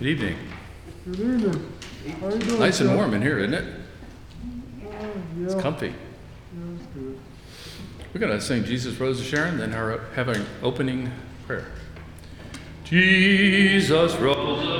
Good evening. Good evening. How you doing? Nice and warm in here, isn't it? Uh, It's comfy. yeah, it's good. We're going to sing Jesus Rose of Sharon, then have an opening prayer. Jesus Rose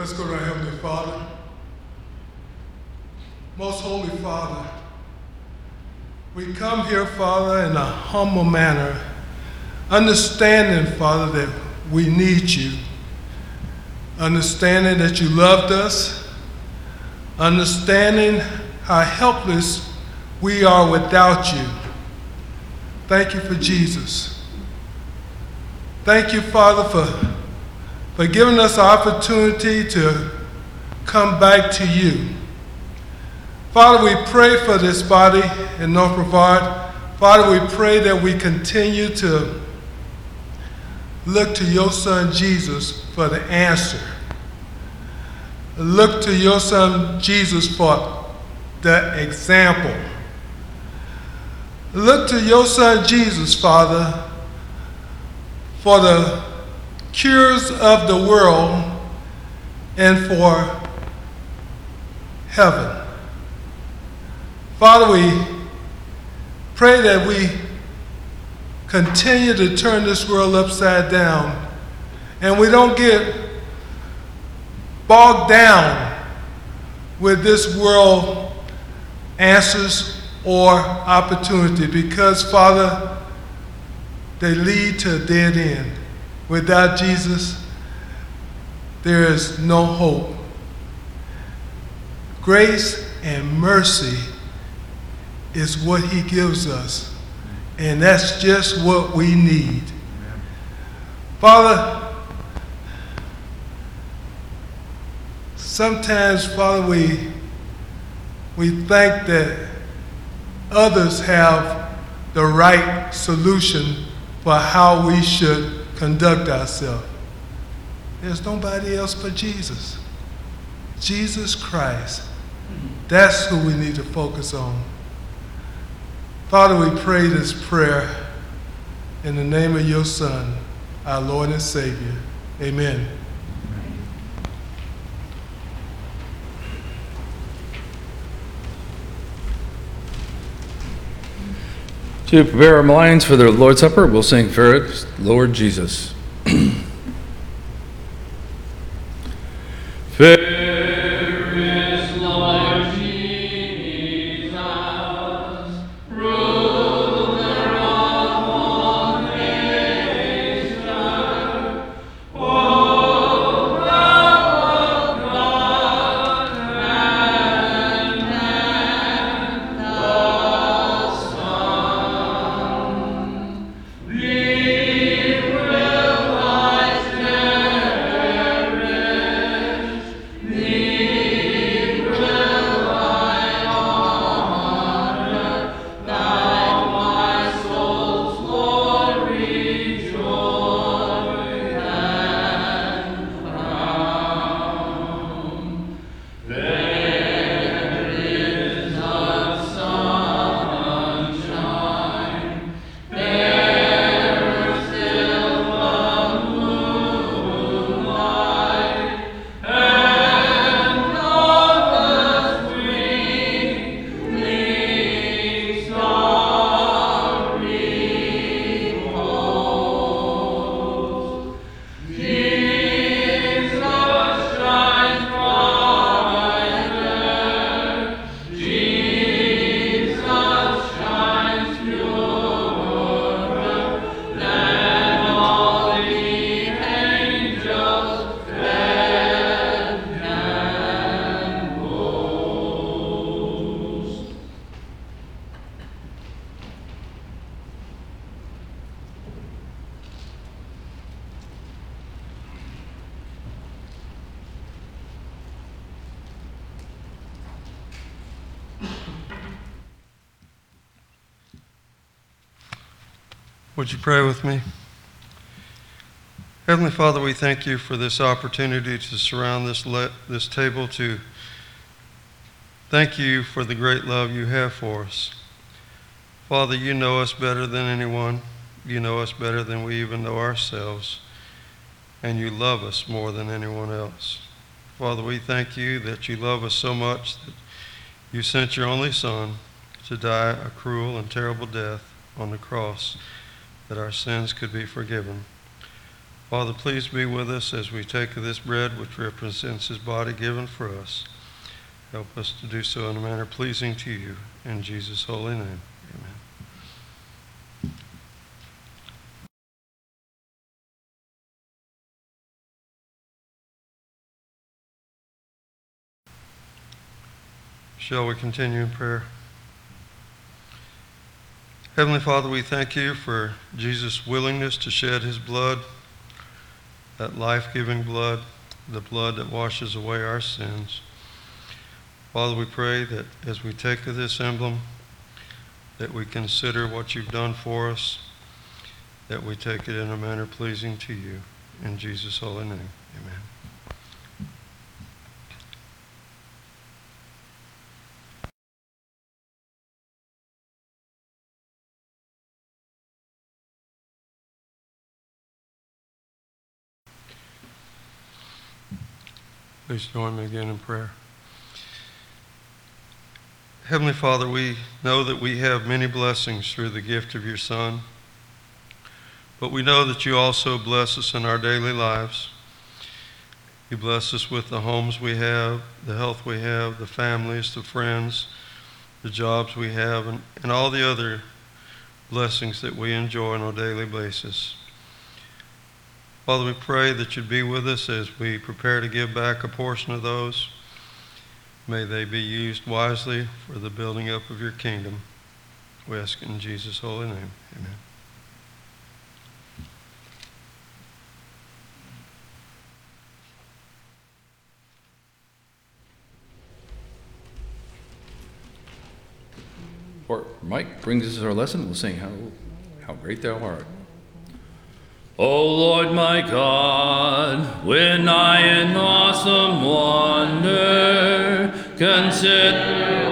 Let's go to our Heavenly Father. Most Holy Father, we come here, Father, in a humble manner, understanding, Father, that we need you, understanding that you loved us, understanding how helpless we are without you. Thank you for Jesus. Thank you, Father, for for giving us the opportunity to come back to you. Father, we pray for this body in North Brevard. Father, we pray that we continue to look to your son Jesus for the answer. Look to your son Jesus for the example. Look to your son Jesus, Father, for the cures of the world and for heaven. Father, we pray that we continue to turn this world upside down and we don't get bogged down with this world answers or opportunity because, Father, they lead to a dead end. Without Jesus, there is no hope. Grace and mercy is what He gives us, and that's just what we need. Father, sometimes, Father, we, we think that others have the right solution for how we should conduct ourselves. There's nobody else but Jesus. Jesus Christ. That's who we need to focus on. Father, we pray this prayer in the name of your Son, our Lord and Savior. Amen. To prepare our minds for the Lord's Supper, we'll sing first, Lord Jesus. Fair Would you pray with me? Heavenly Father, we thank you for this opportunity to surround this, le- this table to thank you for the great love you have for us. Father, you know us better than anyone. You know us better than we even know ourselves. And you love us more than anyone else. Father, we thank you that you love us so much that you sent your only Son to die a cruel and terrible death on the cross that our sins could be forgiven. Father, please be with us as we take of this bread which represents his body given for us. Help us to do so in a manner pleasing to you. In Jesus' holy name, amen. Shall we continue in prayer? Heavenly Father, we thank you for Jesus' willingness to shed his blood, that life giving blood, the blood that washes away our sins. Father, we pray that as we take this emblem, that we consider what you've done for us, that we take it in a manner pleasing to you. In Jesus' holy name, amen. Please join me again in prayer. Heavenly Father, we know that we have many blessings through the gift of your Son, but we know that you also bless us in our daily lives. You bless us with the homes we have, the health we have, the families, the friends, the jobs we have, and, and all the other blessings that we enjoy on a daily basis. Father, we pray that you'd be with us as we prepare to give back a portion of those. May they be used wisely for the building up of your kingdom. We ask in Jesus' holy name. Amen. Or Mike brings us our lesson. We'll sing how, how great thou art. O Lord my God, when I in awesome wonder consider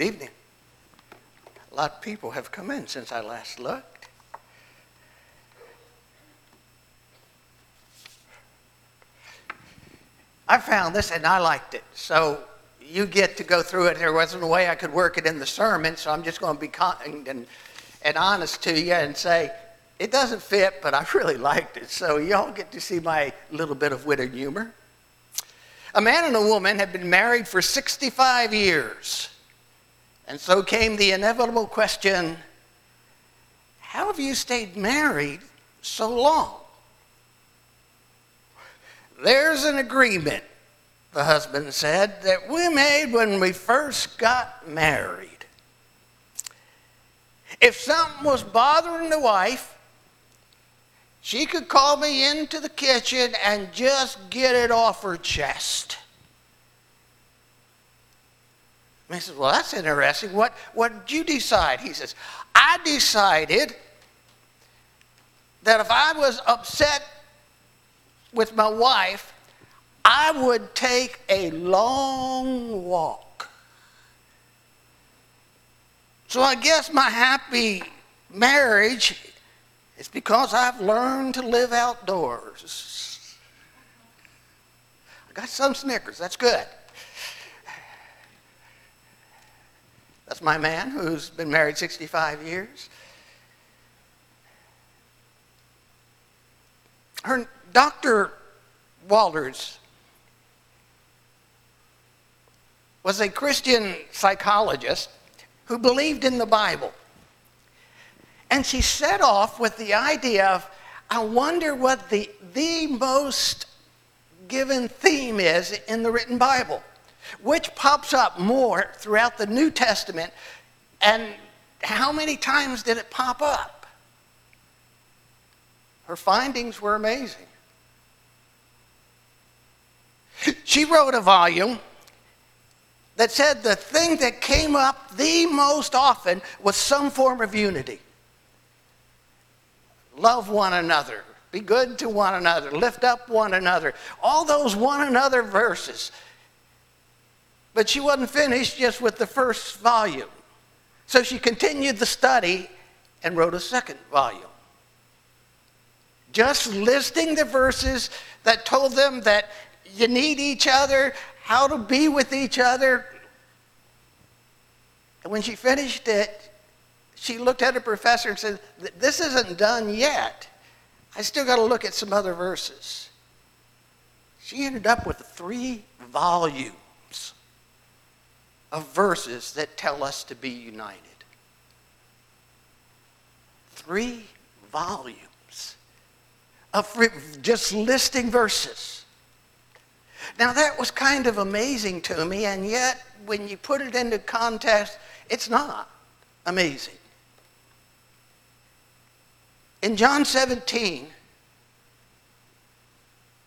Good evening. A lot of people have come in since I last looked. I found this and I liked it. So you get to go through it. There wasn't a way I could work it in the sermon, so I'm just going to be kind and, and honest to you and say, it doesn't fit, but I really liked it. So y'all get to see my little bit of wit and humor. A man and a woman had been married for 65 years. And so came the inevitable question how have you stayed married so long? There's an agreement, the husband said, that we made when we first got married. If something was bothering the wife, she could call me into the kitchen and just get it off her chest. And he says, Well, that's interesting. What, what did you decide? He says, I decided that if I was upset with my wife, I would take a long walk. So I guess my happy marriage is because I've learned to live outdoors. I got some Snickers, that's good. That's my man who's been married 65 years. Her Dr. Walters was a Christian psychologist who believed in the Bible. And she set off with the idea of, I wonder what the, the most given theme is in the written Bible, which pops up more throughout the New Testament, and how many times did it pop up? Her findings were amazing. She wrote a volume that said the thing that came up the most often was some form of unity. Love one another, be good to one another, lift up one another. All those one another verses. But she wasn't finished just with the first volume. So she continued the study and wrote a second volume. Just listing the verses that told them that you need each other, how to be with each other. And when she finished it, she looked at her professor and said, This isn't done yet. I still got to look at some other verses. She ended up with three volumes of verses that tell us to be united. Three volumes of just listing verses. Now, that was kind of amazing to me, and yet, when you put it into context, it's not amazing. In John 17,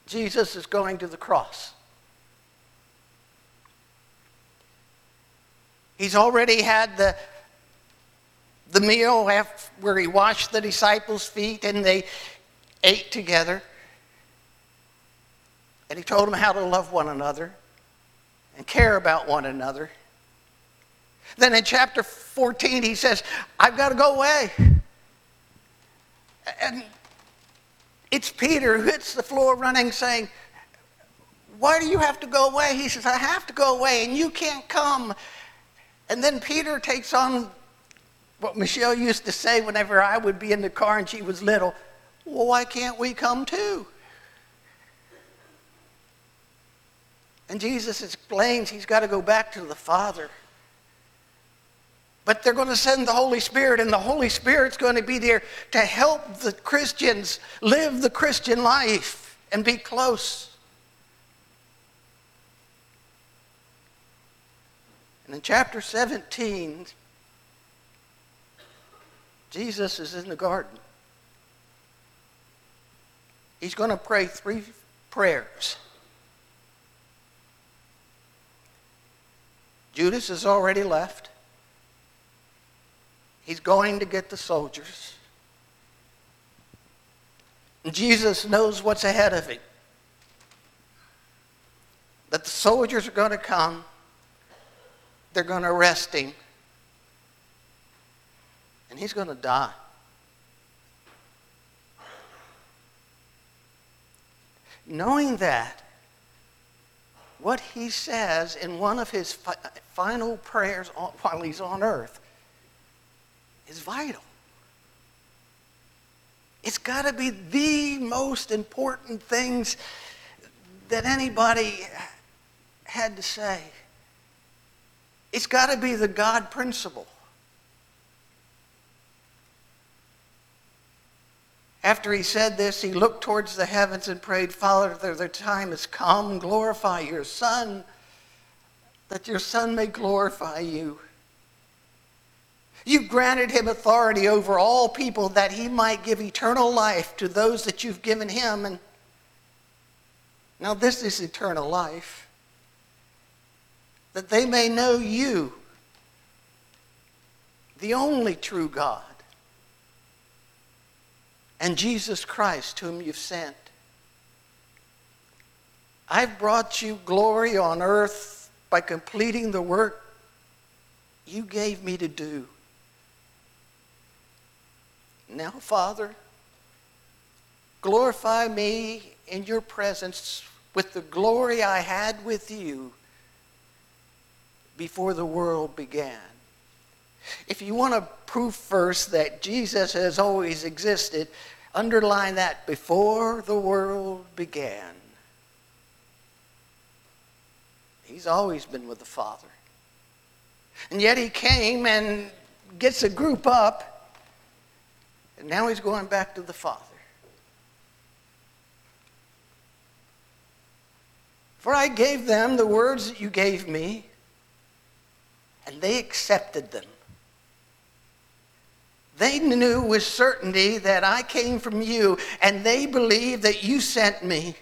Jesus is going to the cross. He's already had the, the meal where he washed the disciples' feet and they ate together. And he told them how to love one another and care about one another. Then in chapter 14, he says, I've got to go away. And it's Peter who hits the floor running, saying, Why do you have to go away? He says, I have to go away, and you can't come. And then Peter takes on what Michelle used to say whenever I would be in the car and she was little well, why can't we come too? And Jesus explains he's got to go back to the Father. But they're going to send the Holy Spirit, and the Holy Spirit's going to be there to help the Christians live the Christian life and be close. And in chapter 17, Jesus is in the garden. He's going to pray three prayers. Judas has already left. He's going to get the soldiers. Jesus knows what's ahead of him. That the soldiers are going to come, they're going to arrest him, and he's going to die. Knowing that, what he says in one of his fi- final prayers on- while he's on earth is vital. It's got to be the most important things that anybody had to say. It's got to be the God principle. After he said this, he looked towards the heavens and prayed, Father, the time has come. Glorify your Son, that your Son may glorify you. You've granted him authority over all people that he might give eternal life to those that you've given him. And now, this is eternal life that they may know you, the only true God, and Jesus Christ, whom you've sent. I've brought you glory on earth by completing the work you gave me to do. Now, Father, glorify me in your presence with the glory I had with you before the world began. If you want to prove first that Jesus has always existed, underline that before the world began. He's always been with the Father. And yet he came and gets a group up, and now he's going back to the Father. For I gave them the words that you gave me, and they accepted them. They knew with certainty that I came from you, and they believed that you sent me.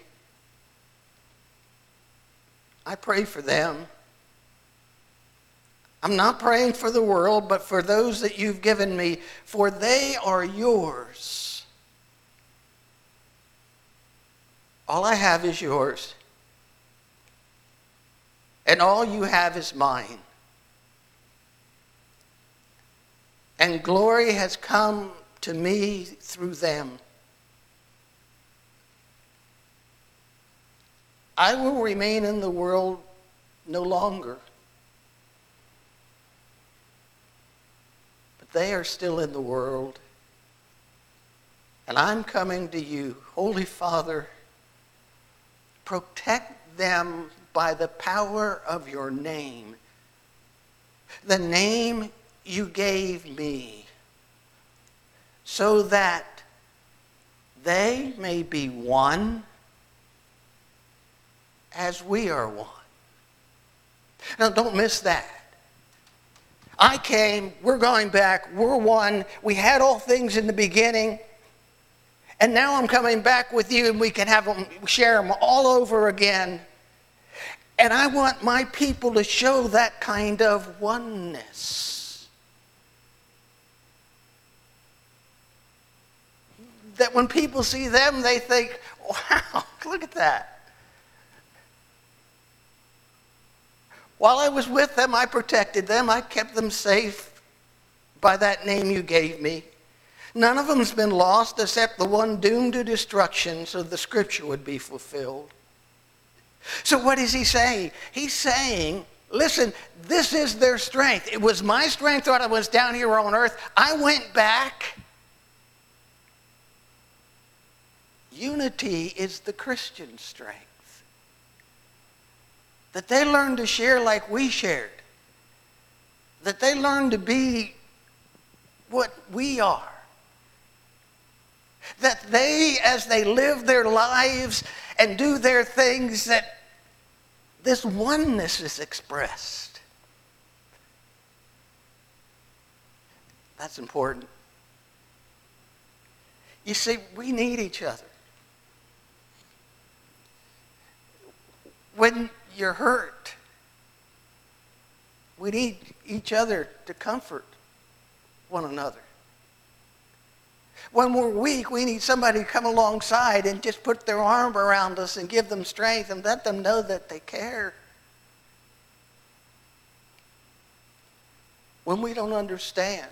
I pray for them. I'm not praying for the world, but for those that you've given me, for they are yours. All I have is yours, and all you have is mine. And glory has come to me through them. I will remain in the world no longer. But they are still in the world. And I'm coming to you. Holy Father, protect them by the power of your name. The name you gave me, so that they may be one as we are one. Now, don't miss that. I came, we're going back, we're one, we had all things in the beginning, and now I'm coming back with you and we can have them, share them all over again. And I want my people to show that kind of oneness. That when people see them, they think, wow, look at that. While I was with them, I protected them. I kept them safe by that name you gave me. None of them's been lost except the one doomed to destruction so the scripture would be fulfilled. So what is he saying? He's saying, listen, this is their strength. It was my strength when I was down here on earth. I went back. Unity is the Christian strength that they learn to share like we shared, that they learn to be what we are, that they, as they live their lives and do their things, that this oneness is expressed. That's important. You see, we need each other. When you're hurt. We need each other to comfort one another. When we're weak, we need somebody to come alongside and just put their arm around us and give them strength and let them know that they care. When we don't understand,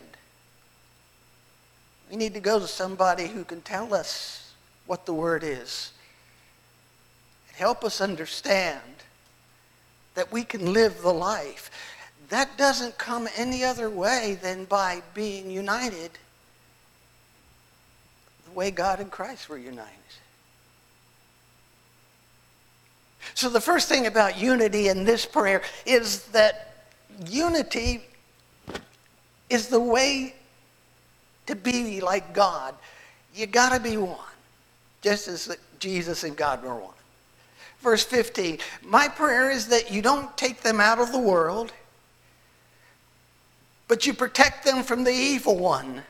We need to go to somebody who can tell us what the word is help us understand that we can live the life. That doesn't come any other way than by being united the way God and Christ were united. So, the first thing about unity in this prayer is that unity is the way to be like God. You got to be one, just as Jesus and God were one. Verse 15 My prayer is that you don't take them out of the world, but you protect them from the evil one.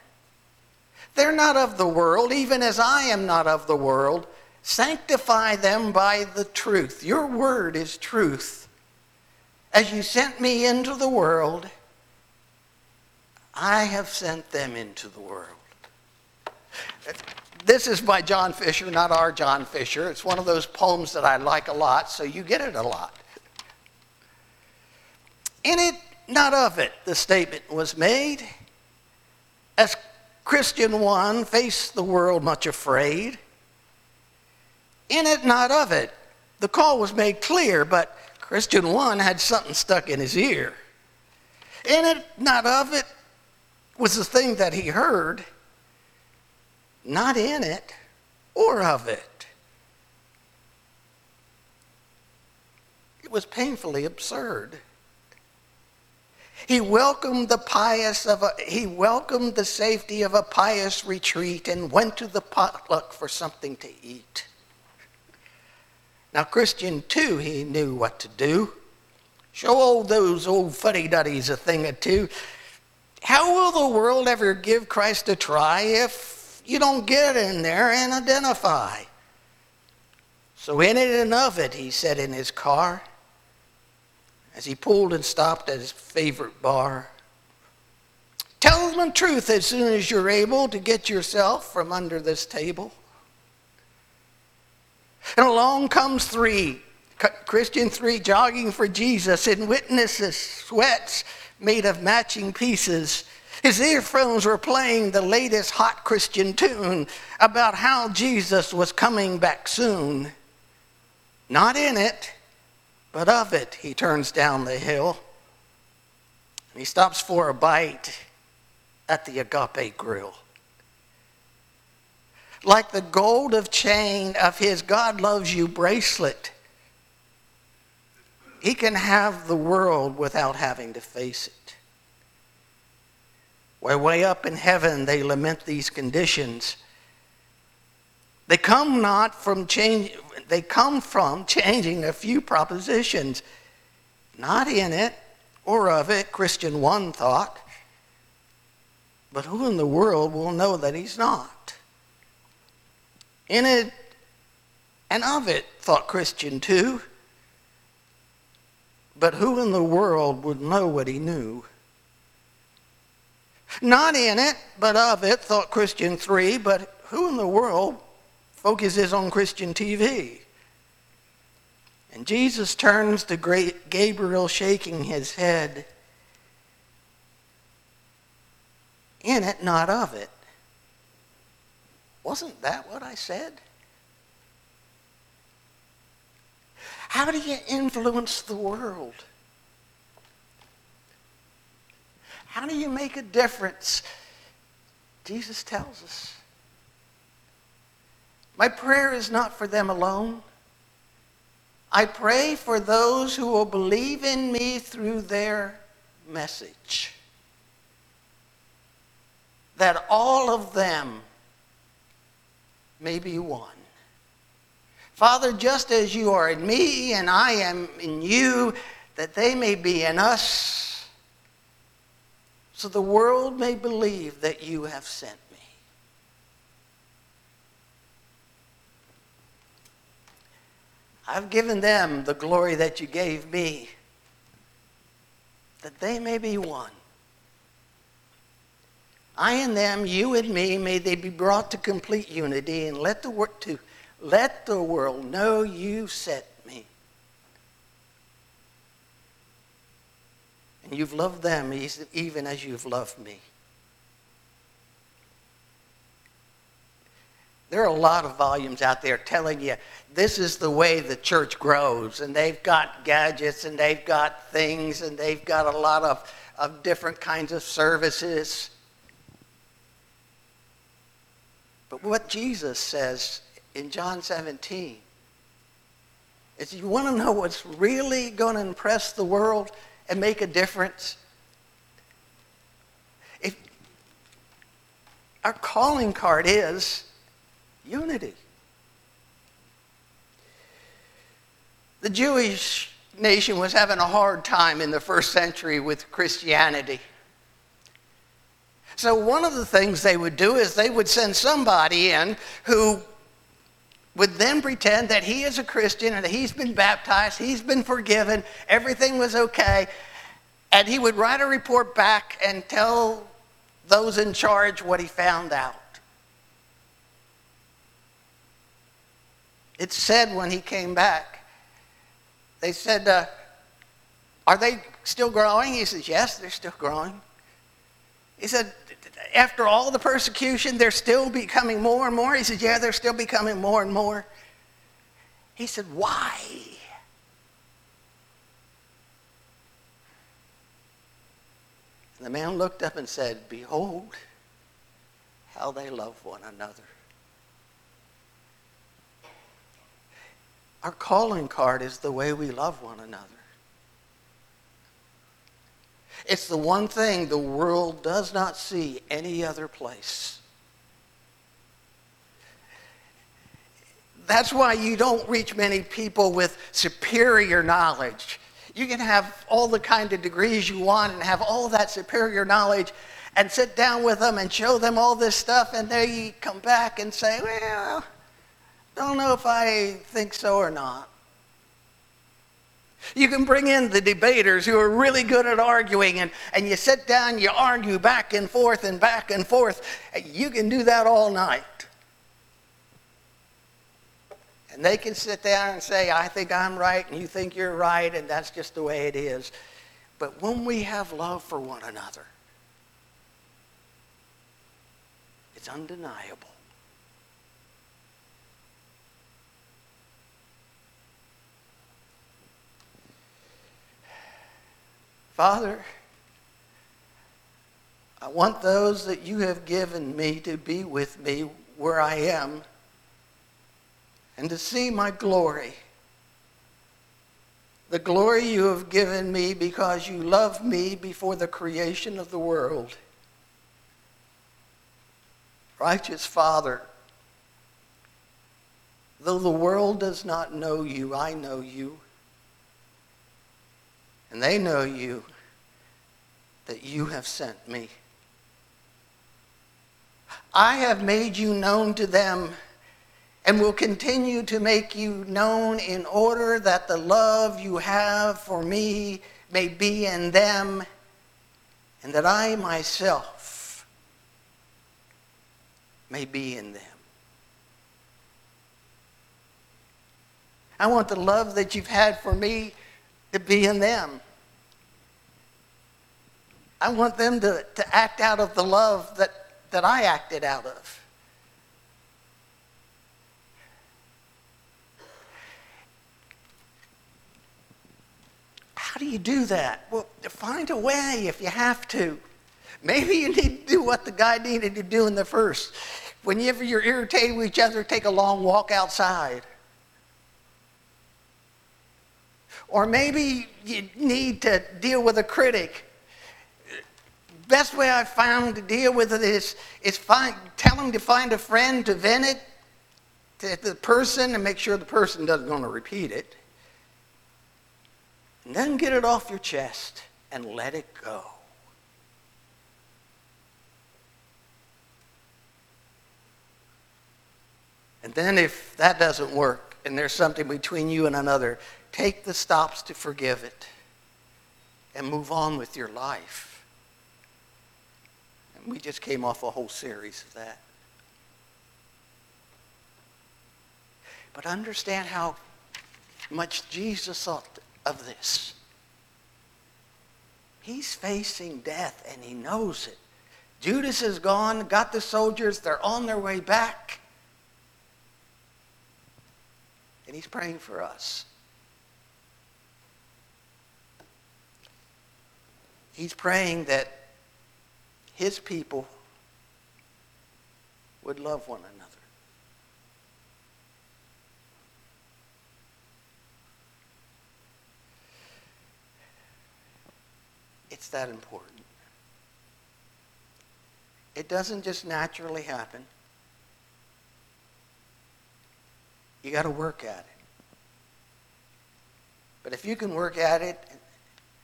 They're not of the world, even as I am not of the world. Sanctify them by the truth. Your word is truth. As you sent me into the world, I have sent them into the world. This is by John Fisher, not our John Fisher. It's one of those poems that I like a lot, so you get it a lot. In it, not of it, the statement was made. As Christian one faced the world much afraid, in it, not of it. The call was made clear, but Christian one had something stuck in his ear. In it, not of it, was the thing that he heard, not in it or of it. It was painfully absurd. He welcomed the pious of a, he welcomed the safety of a pious retreat and went to the potluck for something to eat. Now, Christian, too, he knew what to do. Show all those old fuddy duddies a thing or two. How will the world ever give Christ a try if you don't get in there and identify? So, in it and of it, he said in his car as he pulled and stopped at his favorite bar. Tell them the truth as soon as you're able to get yourself from under this table. And along comes three, Christian three, jogging for Jesus in witnesses, sweats made of matching pieces. His earphones were playing the latest hot Christian tune about how Jesus was coming back soon. Not in it, but of it, he turns down the hill. And he stops for a bite at the Agape Grill like the gold of chain of his God loves you bracelet. He can have the world without having to face it. Where way up in heaven they lament these conditions. They come not from change, they come from changing a few propositions. Not in it or of it, Christian one thought. But who in the world will know that he's not? In it and of it, thought Christian two. But who in the world would know what he knew? Not in it, but of it, thought Christian three. But who in the world focuses on Christian TV? And Jesus turns to great Gabriel, shaking his head. In it, not of it. Wasn't that what I said? How do you influence the world? How do you make a difference? Jesus tells us. My prayer is not for them alone. I pray for those who will believe in me through their message. That all of them may be one. Father, just as you are in me and I am in you, that they may be in us, so the world may believe that you have sent me. I've given them the glory that you gave me, that they may be one I and them, you and me, may they be brought to complete unity, and let the work to let the world know you sent me. And you've loved them even as you've loved me. There are a lot of volumes out there telling you this is the way the church grows, and they've got gadgets and they've got things and they've got a lot of, of different kinds of services. But what Jesus says in John 17 is you want to know what's really going to impress the world and make a difference? If our calling card is unity. The Jewish nation was having a hard time in the first century with Christianity. So, one of the things they would do is they would send somebody in who would then pretend that he is a Christian and that he's been baptized, he's been forgiven, everything was okay. And he would write a report back and tell those in charge what he found out. It said when he came back, they said, uh, Are they still growing? He says, Yes, they're still growing. He said, After all the persecution, they're still becoming more and more. He said, Yeah, they're still becoming more and more. He said, Why? And the man looked up and said, Behold, how they love one another. Our calling card is the way we love one another. It's the one thing the world does not see any other place. That's why you don't reach many people with superior knowledge. You can have all the kind of degrees you want and have all that superior knowledge and sit down with them and show them all this stuff, and they come back and say, Well, don't know if I think so or not. You can bring in the debaters who are really good at arguing, and, and you sit down, you argue back and forth and back and forth. You can do that all night. And they can sit down and say, I think I'm right, and you think you're right, and that's just the way it is. But when we have love for one another, it's undeniable. Father, I want those that you have given me to be with me where I am and to see my glory. The glory you have given me because you loved me before the creation of the world. Righteous Father, though the world does not know you, I know you. And they know you, that you have sent me. I have made you known to them and will continue to make you known in order that the love you have for me may be in them and that I myself may be in them. I want the love that you've had for me to be in them. I want them to, to act out of the love that, that I acted out of. How do you do that? Well, find a way if you have to. Maybe you need to do what the guy needed to do in the first. Whenever you're irritated with each other, take a long walk outside. Or maybe you need to deal with a critic. Best way I've found to deal with it is, is find, tell them to find a friend to vent it to the person and make sure the person doesn't going to repeat it. And then get it off your chest and let it go. And then if that doesn't work and there's something between you and another, take the stops to forgive it and move on with your life. And we just came off a whole series of that. But understand how much Jesus thought of this. He's facing death and he knows it. Judas is gone, got the soldiers, they're on their way back. and he's praying for us. He's praying that his people would love one another. It's that important. It doesn't just naturally happen. You got to work at it. But if you can work at it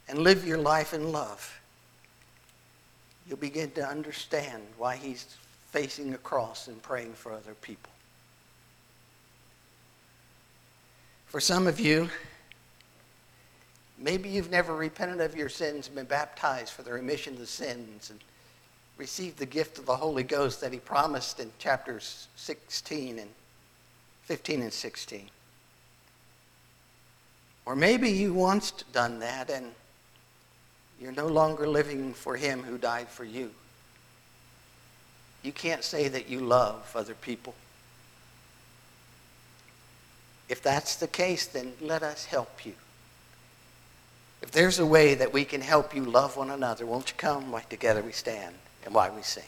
and live your life in love, you'll begin to understand why he's facing a cross and praying for other people. For some of you, maybe you've never repented of your sins and been baptized for the remission of sins and received the gift of the Holy Ghost that he promised in chapters 16 and 15 and 16. Or maybe you once done that and you're no longer living for him who died for you. You can't say that you love other people. If that's the case, then let us help you. If there's a way that we can help you love one another, won't you come while together we stand and while we sing?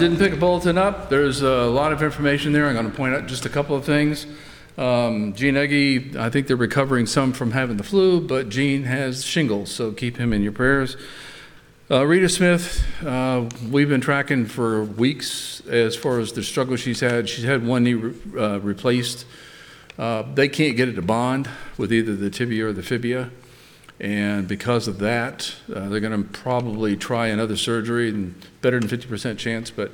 Didn't pick a bulletin up. There's a lot of information there. I'm going to point out just a couple of things. Um, Gene Eggy, I think they're recovering some from having the flu, but Gene has shingles, so keep him in your prayers. Uh, Rita Smith, uh, we've been tracking for weeks as far as the struggle she's had. She's had one knee re- uh, replaced. Uh, They can't get it to bond with either the tibia or the fibia. And because of that, uh, they're going to probably try another surgery, and better than 50% chance, but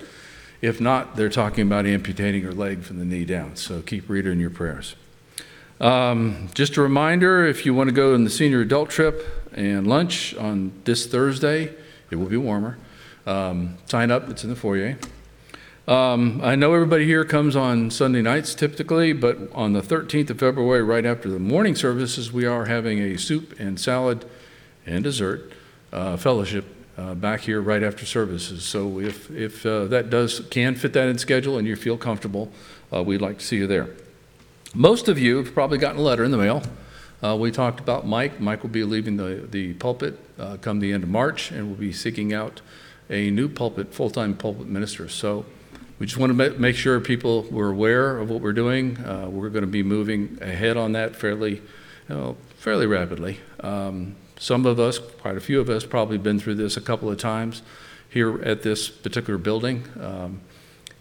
if not, they're talking about amputating her leg from the knee down. So keep Rita in your prayers. Um, Just a reminder, if you want to go on the senior adult trip and lunch on this Thursday, it will be warmer. Um, Sign up, it's in the foyer. Um, I know everybody here comes on Sunday nights typically, but on the 13th of February, right after the morning services, we are having a soup and salad and dessert uh, fellowship uh, back here right after services. So if, if uh, that does, can fit that in schedule and you feel comfortable, uh, we'd like to see you there. Most of you have probably gotten a letter in the mail. Uh, We talked about Mike. Mike will be leaving the, the pulpit uh, come the end of March, and will be seeking out a new pulpit, full-time pulpit minister. So we just want to make sure people were aware of what we're doing. Uh, We're going to be moving ahead on that fairly, you know, fairly rapidly. Um, Some of us, quite a few of us, probably been through this a couple of times here at this particular building. Um,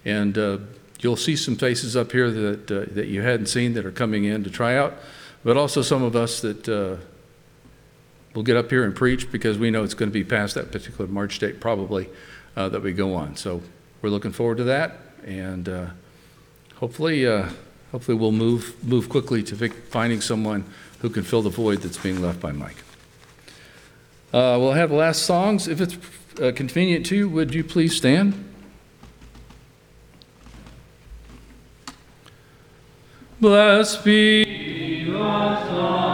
And uh, you'll see some faces up here that, uh, that you hadn't seen that are coming in to try out. but also some of us that uh, will get up here and preach because we know it's going to be past that particular March date probably uh, that we go on. So we're looking forward to that, and uh, hopefully, uh, hopefully we'll move move quickly to fi- finding someone who can fill the void that's being left by Mike. Uh, we'll have the last songs. If it's uh, convenient to you, would you please stand? Blessed be the sign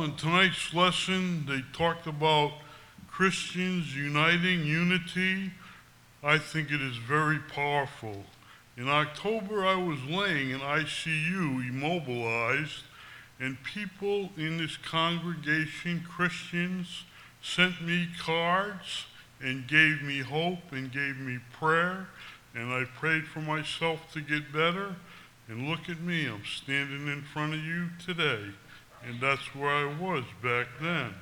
In tonight's lesson, they talked about Christians uniting unity. I think it is very powerful. In October, I was laying in ICU, immobilized, and people in this congregation, Christians, sent me cards and gave me hope and gave me prayer. And I prayed for myself to get better. And look at me, I'm standing in front of you today. And that's where I was back then.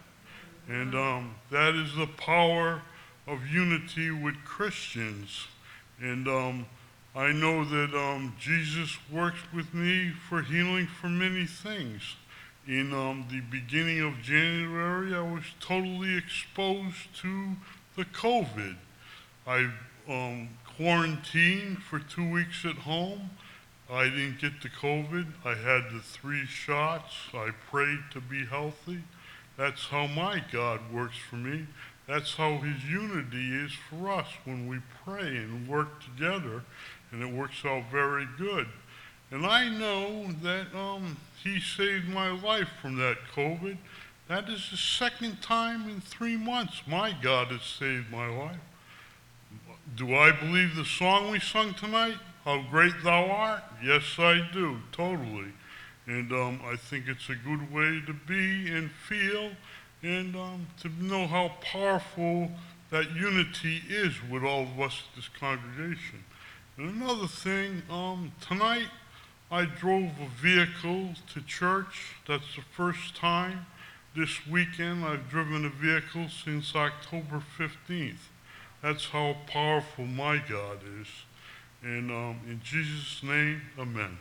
And um, that is the power of unity with Christians. And um, I know that um, Jesus works with me for healing for many things. In um, the beginning of January, I was totally exposed to the COVID. I um, quarantined for two weeks at home. I didn't get the COVID. I had the three shots. I prayed to be healthy. That's how my God works for me. That's how His unity is for us when we pray and work together, and it works out very good. And I know that um, He saved my life from that COVID. That is the second time in three months my God has saved my life. Do I believe the song we sung tonight? How great thou art? Yes, I do, totally. And um, I think it's a good way to be and feel and um, to know how powerful that unity is with all of us at this congregation. And another thing, um, tonight I drove a vehicle to church. That's the first time this weekend I've driven a vehicle since October 15th. That's how powerful my God is. And um, in Jesus' name, amen.